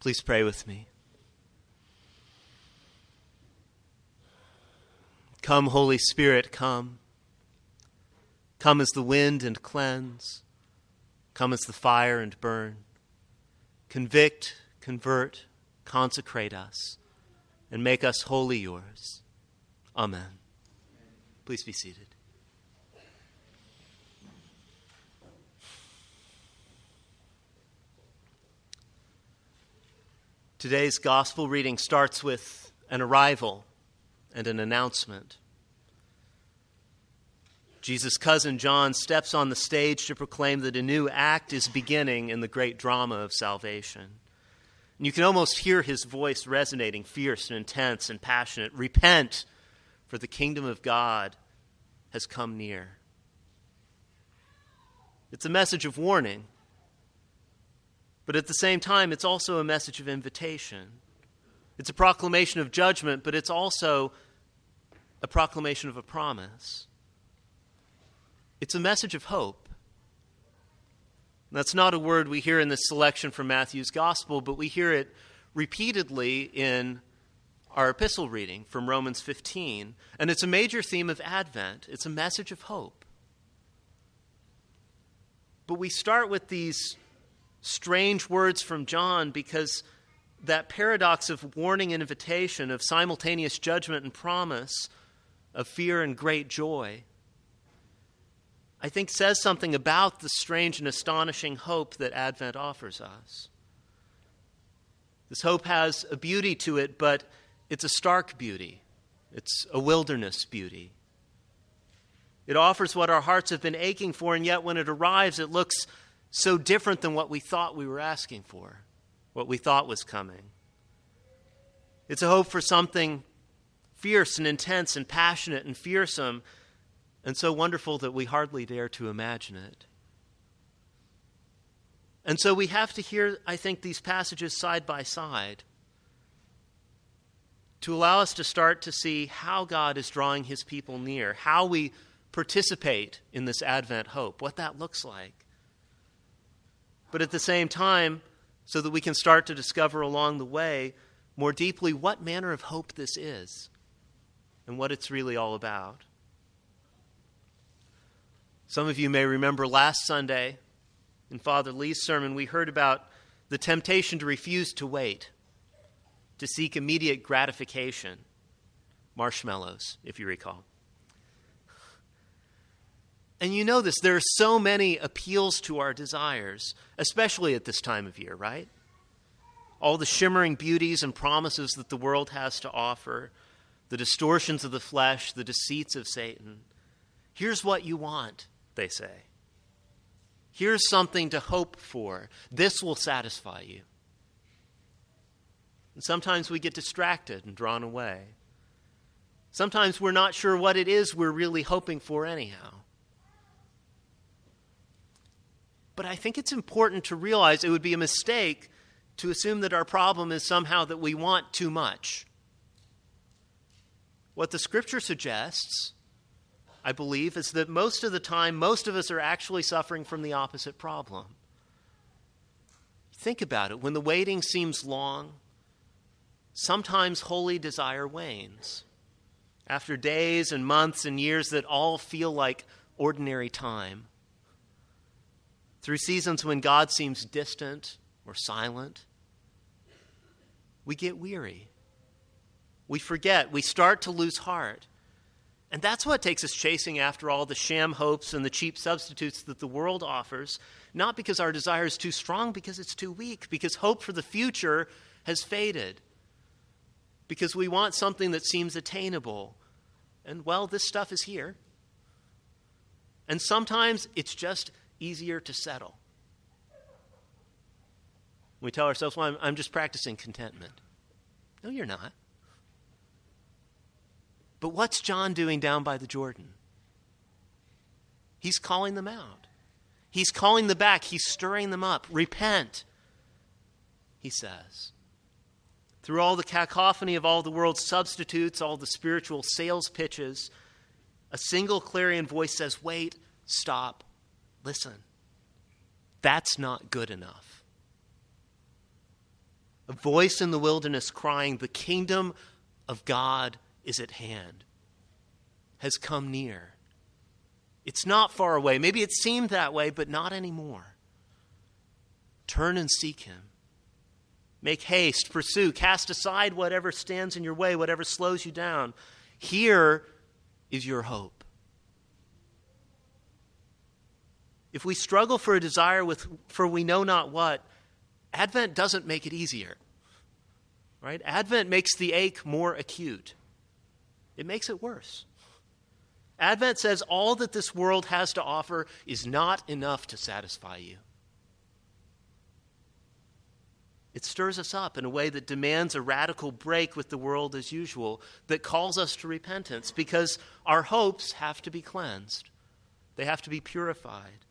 Please pray with me. Come, Holy Spirit, come. Come as the wind and cleanse. Come as the fire and burn. Convict, convert, consecrate us, and make us wholly yours. Amen. Please be seated. Today's gospel reading starts with an arrival and an announcement. Jesus' cousin John steps on the stage to proclaim that a new act is beginning in the great drama of salvation. And you can almost hear his voice resonating, fierce and intense and passionate. Repent, for the kingdom of God has come near. It's a message of warning but at the same time, it's also a message of invitation. It's a proclamation of judgment, but it's also a proclamation of a promise. It's a message of hope. That's not a word we hear in this selection from Matthew's gospel, but we hear it repeatedly in our epistle reading from Romans 15. And it's a major theme of Advent, it's a message of hope. But we start with these strange words from John because that paradox of warning and invitation, of simultaneous judgment and promise, of fear and great joy, I think says something about the strange and astonishing hope that Advent offers us. This hope has a beauty to it, but it's a stark beauty. It's a wilderness beauty. It offers what our hearts have been aching for, and yet when it arrives, it looks so different than what we thought we were asking for, what we thought was coming. It's a hope for something fierce and intense and passionate and fearsome and so wonderful that we hardly dare to imagine it. And so we have to hear, I think, these passages side by side to allow us to start to see how God is drawing his people near, how we participate in this Advent hope, what that looks like but at the same time, so that we can start to discover along the way more deeply what manner of hope this is and what it's really all about. Some of you may remember last Sunday in Father Lee's sermon, we heard about the temptation to refuse to wait, to seek immediate gratification. Marshmallows, if you recall. And you know this, there are so many appeals to our desires, especially at this time of year, right? All the shimmering beauties and promises that the world has to offer, the distortions of the flesh, the deceits of Satan. Here's what you want, they say. Here's something to hope for. This will satisfy you. And sometimes we get distracted and drawn away. Sometimes we're not sure what it is we're really hoping for, anyhow. But I think it's important to realize it would be a mistake to assume that our problem is somehow that we want too much. What the scripture suggests, I believe, is that most of the time, most of us are actually suffering from the opposite problem. Think about it. When the waiting seems long, sometimes holy desire wanes. After days and months and years that all feel like ordinary time, through seasons when God seems distant or silent, we get weary. We forget. We start to lose heart. And that's what takes us chasing after all the sham hopes and the cheap substitutes that the world offers, not because our desire is too strong, because it's too weak, because hope for the future has faded, because we want something that seems attainable. And well, this stuff is here. And sometimes it's just easier to settle. We tell ourselves, well, I'm, I'm just practicing contentment. No, you're not. But what's John doing down by the Jordan? He's calling them out. He's calling them back. He's stirring them up. Repent, he says. Through all the cacophony of all the world's substitutes, all the spiritual sales pitches, a single clarion voice says, Wait, stop, Listen, that's not good enough. a voice in the wilderness crying, The kingdom of God is at hand, has come near. It's not far away. Maybe it seemed that way, but not anymore. Turn and seek him. Make haste, pursue, cast aside whatever stands in your way, whatever slows you down. Here is your hope. If we struggle for a desire with, for we know not what, Advent doesn't make it easier. Right? Advent makes the ache more acute. It makes it worse. Advent says all that this world has to offer is not enough to satisfy you. It stirs us up in a way that demands a radical break with the world as usual, that calls us to repentance, because our hopes have to be cleansed. They have to be purified.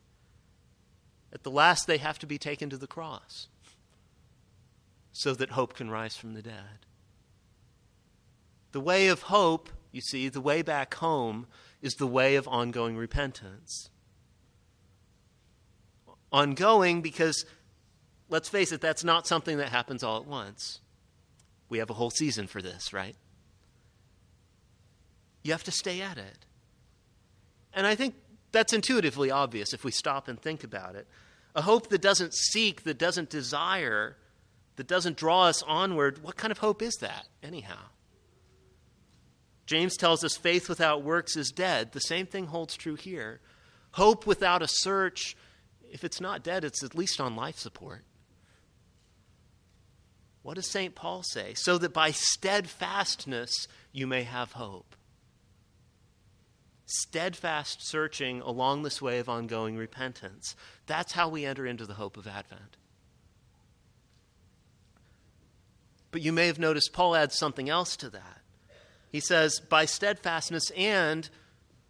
At the last, they have to be taken to the cross so that hope can rise from the dead. The way of hope, you see, the way back home, is the way of ongoing repentance. Ongoing because, let's face it, that's not something that happens all at once. We have a whole season for this, right? You have to stay at it. And I think that's intuitively obvious if we stop and think about it. A hope that doesn't seek, that doesn't desire, that doesn't draw us onward, what kind of hope is that, anyhow? James tells us faith without works is dead. The same thing holds true here. Hope without a search, if it's not dead, it's at least on life support. What does St. Paul say? So that by steadfastness you may have hope. Steadfast searching along this way of ongoing repentance. That's how we enter into the hope of Advent. But you may have noticed Paul adds something else to that. He says, by steadfastness and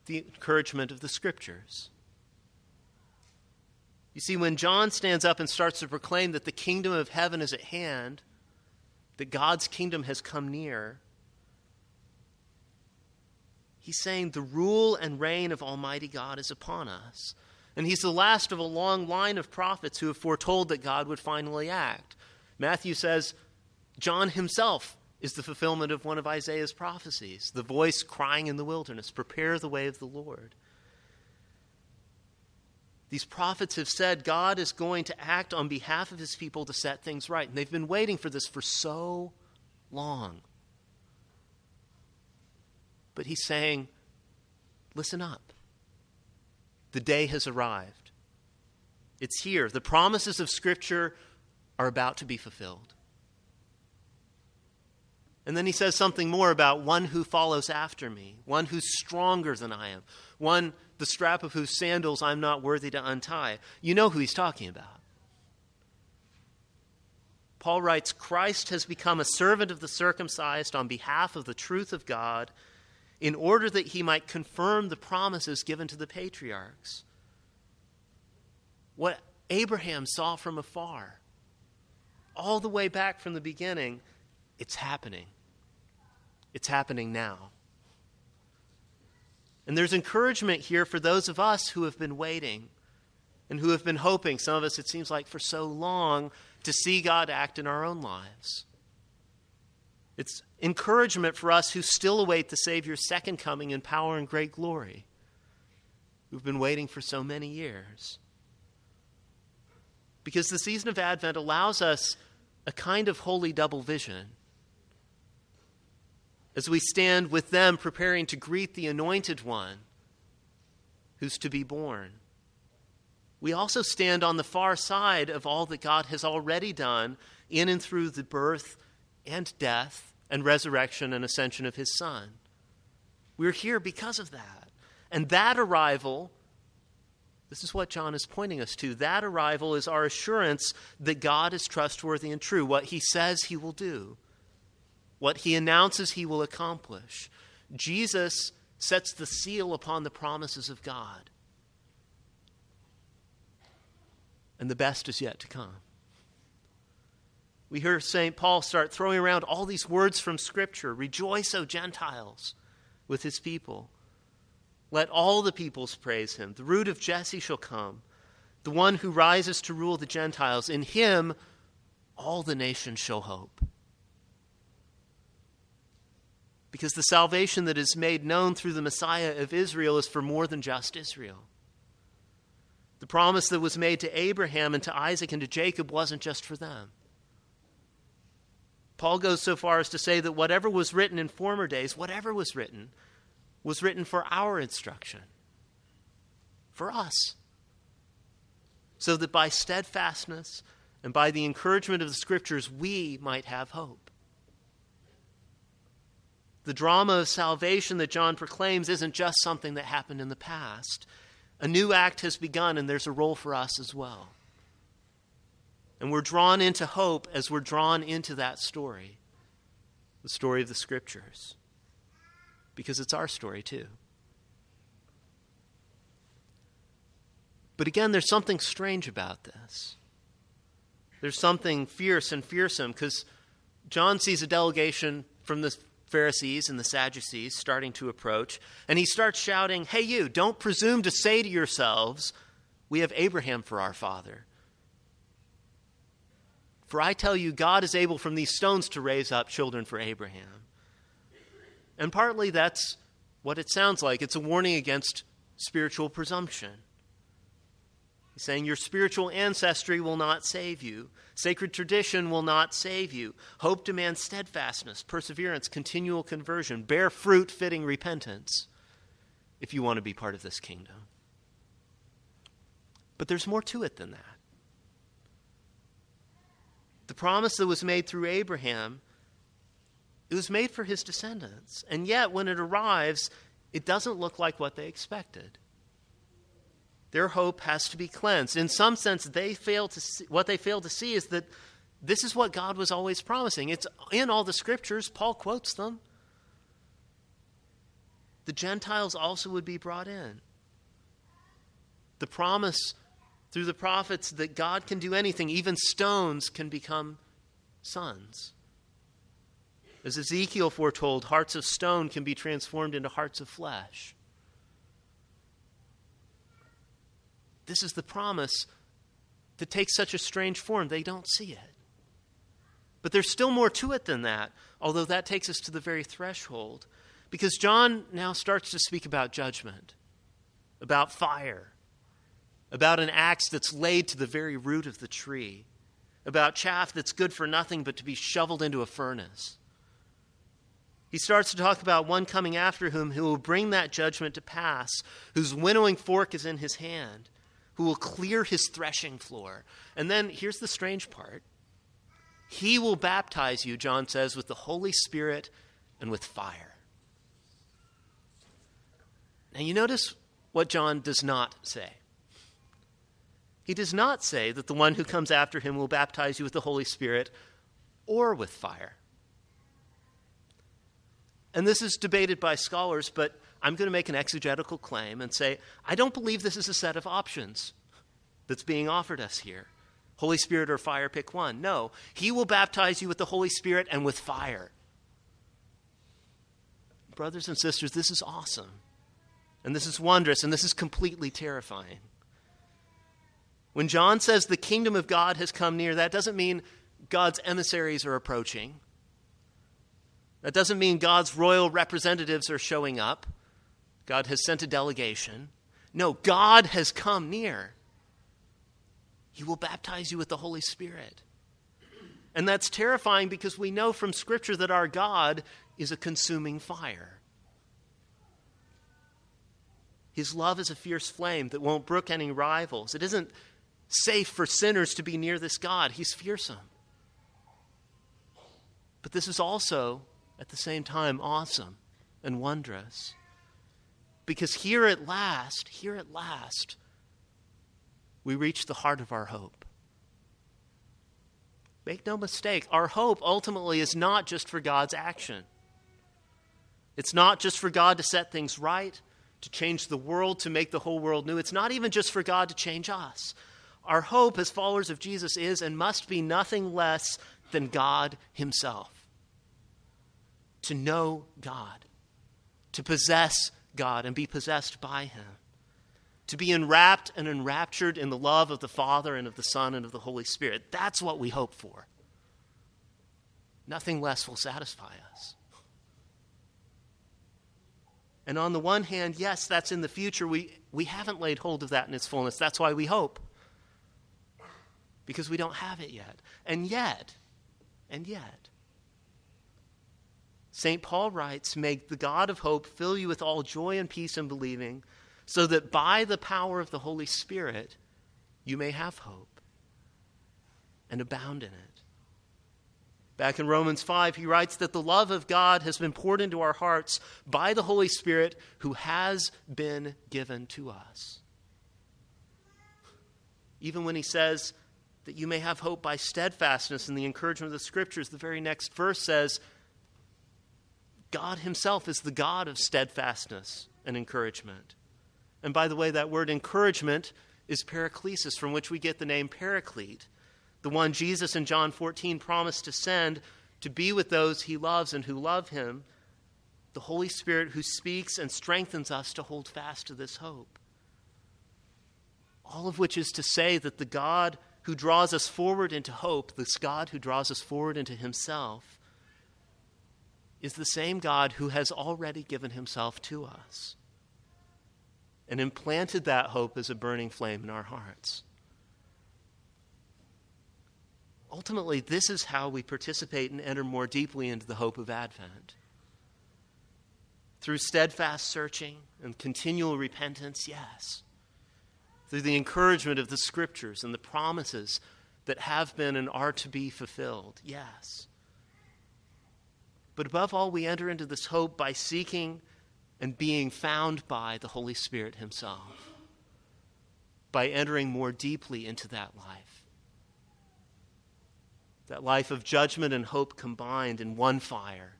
the encouragement of the scriptures. You see, when John stands up and starts to proclaim that the kingdom of heaven is at hand, that God's kingdom has come near, he's saying the rule and reign of Almighty God is upon us. And he's the last of a long line of prophets who have foretold that God would finally act. Matthew says, John himself is the fulfillment of one of Isaiah's prophecies the voice crying in the wilderness, Prepare the way of the Lord. These prophets have said God is going to act on behalf of his people to set things right. And they've been waiting for this for so long. But he's saying, Listen up. The day has arrived. It's here. The promises of Scripture are about to be fulfilled. And then he says something more about one who follows after me, one who's stronger than I am, one the strap of whose sandals I'm not worthy to untie. You know who he's talking about. Paul writes Christ has become a servant of the circumcised on behalf of the truth of God in order that he might confirm the promises given to the patriarchs. What Abraham saw from afar, all the way back from the beginning, it's happening. It's happening now. And there's encouragement here for those of us who have been waiting and who have been hoping, some of us it seems like for so long, to see God act in our own lives. It's encouragement for us who still await the Savior's second coming in power and great glory, who've been waiting for so many years. Because the season of Advent allows us a kind of holy double vision as we stand with them preparing to greet the anointed one who's to be born. We also stand on the far side of all that God has already done in and through the birth and death and resurrection and ascension of his Son. We're here because of that. And that arrival, this is what John is pointing us to. That arrival is our assurance that God is trustworthy and true, what he says he will do what he announces he will accomplish. Jesus sets the seal upon the promises of God. And the best is yet to come. We hear St. Paul start throwing around all these words from Scripture Rejoice, O Gentiles, with his people. Let all the peoples praise him. The root of Jesse shall come, the one who rises to rule the Gentiles. In him all the nations shall hope. Because the salvation that is made known through the Messiah of Israel is for more than just Israel. The promise that was made to Abraham and to Isaac and to Jacob wasn't just for them. Paul goes so far as to say that whatever was written in former days, whatever was written, was written for our instruction, for us. So that by steadfastness and by the encouragement of the scriptures, we might have hope. The drama of salvation that John proclaims isn't just something that happened in the past. A new act has begun, and there's a role for us as well. And we're drawn into hope as we're drawn into that story the story of the Scriptures. Because it's our story, too. But again, there's something strange about this. There's something fierce and fearsome because John sees a delegation from the Pharisees and the Sadducees starting to approach, and he starts shouting, Hey, you, don't presume to say to yourselves, We have Abraham for our father. For I tell you, God is able from these stones to raise up children for Abraham. And partly that's what it sounds like. It's a warning against spiritual presumption. He's saying your spiritual ancestry will not save you. Sacred tradition will not save you. Hope demands steadfastness, perseverance, continual conversion, bear fruit fitting repentance if you want to be part of this kingdom. But there's more to it than that. The promise that was made through Abraham, it was made for his descendants. And yet, when it arrives, it doesn't look like what they expected. Their hope has to be cleansed. In some sense, they fail to see, what they fail to see is that this is what God was always promising. It's in all the scriptures. Paul quotes them. The Gentiles also would be brought in. The promise through the prophets that God can do anything, even stones can become sons. As Ezekiel foretold, hearts of stone can be transformed into hearts of flesh. This is the promise that takes such a strange form, they don't see it. But there's still more to it than that, although that takes us to the very threshold. Because John now starts to speak about judgment, about fire, about an axe that's laid to the very root of the tree, about chaff that's good for nothing but to be shoveled into a furnace. He starts to talk about one coming after whom who will bring that judgment to pass, whose winnowing fork is in his hand, who will clear his threshing floor. And then here's the strange part He will baptize you, John says, with the Holy Spirit and with fire. Now, you notice what John does not say. He does not say that the one who comes after him will baptize you with the Holy Spirit or with fire. And this is debated by scholars, but I'm going to make an exegetical claim and say I don't believe this is a set of options that's being offered us here. Holy Spirit or fire, pick one. No, He will baptize you with the Holy Spirit and with fire. Brothers and sisters, this is awesome. And this is wondrous, and this is completely terrifying. When John says the kingdom of God has come near, that doesn't mean God's emissaries are approaching. That doesn't mean God's royal representatives are showing up. God has sent a delegation. No, God has come near. He will baptize you with the Holy Spirit. And that's terrifying because we know from Scripture that our God is a consuming fire. His love is a fierce flame that won't brook any rivals. It isn't safe for sinners to be near this God. He's fearsome. But this is also, at the same time, awesome and wondrous. Because here at last, here at last, we reach the heart of our hope. Make no mistake, our hope ultimately is not just for God's action. It's not just for God to set things right, to change the world, to make the whole world new. It's not even just for God to change us. Our hope as followers of Jesus is and must be nothing less than God Himself. To know God, to possess God and be possessed by Him, to be enwrapped and enraptured in the love of the Father and of the Son and of the Holy Spirit. That's what we hope for. Nothing less will satisfy us. And on the one hand, yes, that's in the future. We, we haven't laid hold of that in its fullness. That's why we hope. Because we don't have it yet. And yet, and yet, St. Paul writes, May the God of hope fill you with all joy and peace in believing, so that by the power of the Holy Spirit you may have hope and abound in it. Back in Romans 5, he writes that the love of God has been poured into our hearts by the Holy Spirit who has been given to us. Even when he says that you may have hope by steadfastness and the encouragement of the Scriptures, the very next verse says, God Himself is the God of steadfastness and encouragement. And by the way, that word encouragement is paraklesis, from which we get the name paraclete, the one Jesus in John 14 promised to send to be with those He loves and who love Him, the Holy Spirit who speaks and strengthens us to hold fast to this hope. All of which is to say that the God who draws us forward into hope, this God who draws us forward into Himself, is the same God who has already given himself to us and implanted that hope as a burning flame in our hearts. Ultimately, this is how we participate and enter more deeply into the hope of Advent. Through steadfast searching and continual repentance, yes. Through the encouragement of the scriptures and the promises that have been and are to be fulfilled, yes but above all, we enter into this hope by seeking and being found by the Holy Spirit Himself, by entering more deeply into that life. That life of judgment and hope combined in one fire,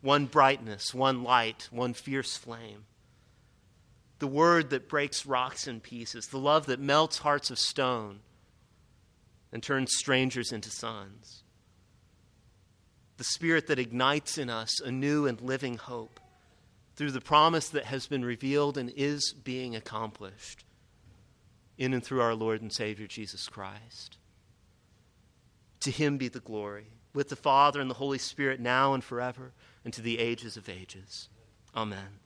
one brightness, one light, one fierce flame. The word that breaks rocks in pieces, the love that melts hearts of stone and turns strangers into sons the Spirit that ignites in us a new and living hope through the promise that has been revealed and is being accomplished in and through our Lord and Savior Jesus Christ. To him be the glory, with the Father and the Holy Spirit, now and forever, and to the ages of ages. Amen.